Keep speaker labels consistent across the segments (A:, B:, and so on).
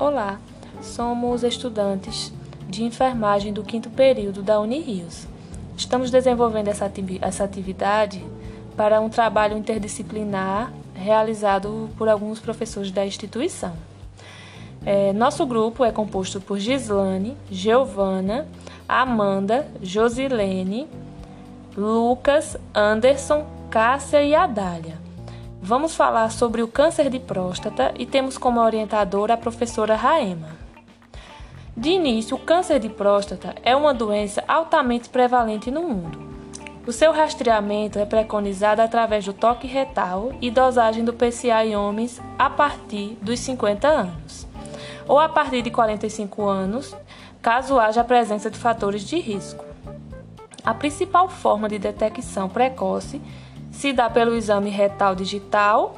A: Olá, somos estudantes de enfermagem do quinto período da Unirios. Estamos desenvolvendo essa, atividade para um trabalho interdisciplinar realizado por alguns professores da instituição. É, nosso grupo é composto por Gislane, Giovana, Amanda, Josilene, Lucas, Anderson, Cássia e Adália. Vamos falar sobre o câncer de próstata e temos como orientadora a professora Raema. De início, o câncer de próstata é uma doença altamente prevalente no mundo. O seu rastreamento é preconizado através do toque retal e dosagem do PCA em homens a partir dos 50 anos, ou a partir de 45 anos, caso haja a presença de fatores de risco. A principal forma de detecção precoce se dá pelo exame retal digital,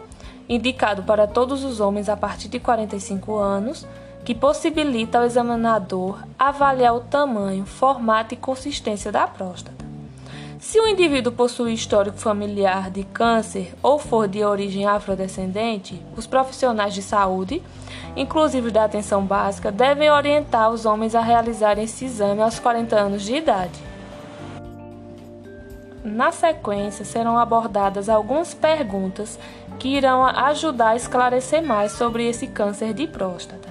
A: indicado para todos os homens a partir de 45 anos, que possibilita ao examinador avaliar o tamanho, formato e consistência da próstata. Se o indivíduo possui histórico familiar de câncer ou for de origem afrodescendente, os profissionais de saúde, inclusive da atenção básica, devem orientar os homens a realizarem esse exame aos 40 anos de idade. Na sequência, serão abordadas algumas perguntas que irão ajudar a esclarecer mais sobre esse câncer de próstata.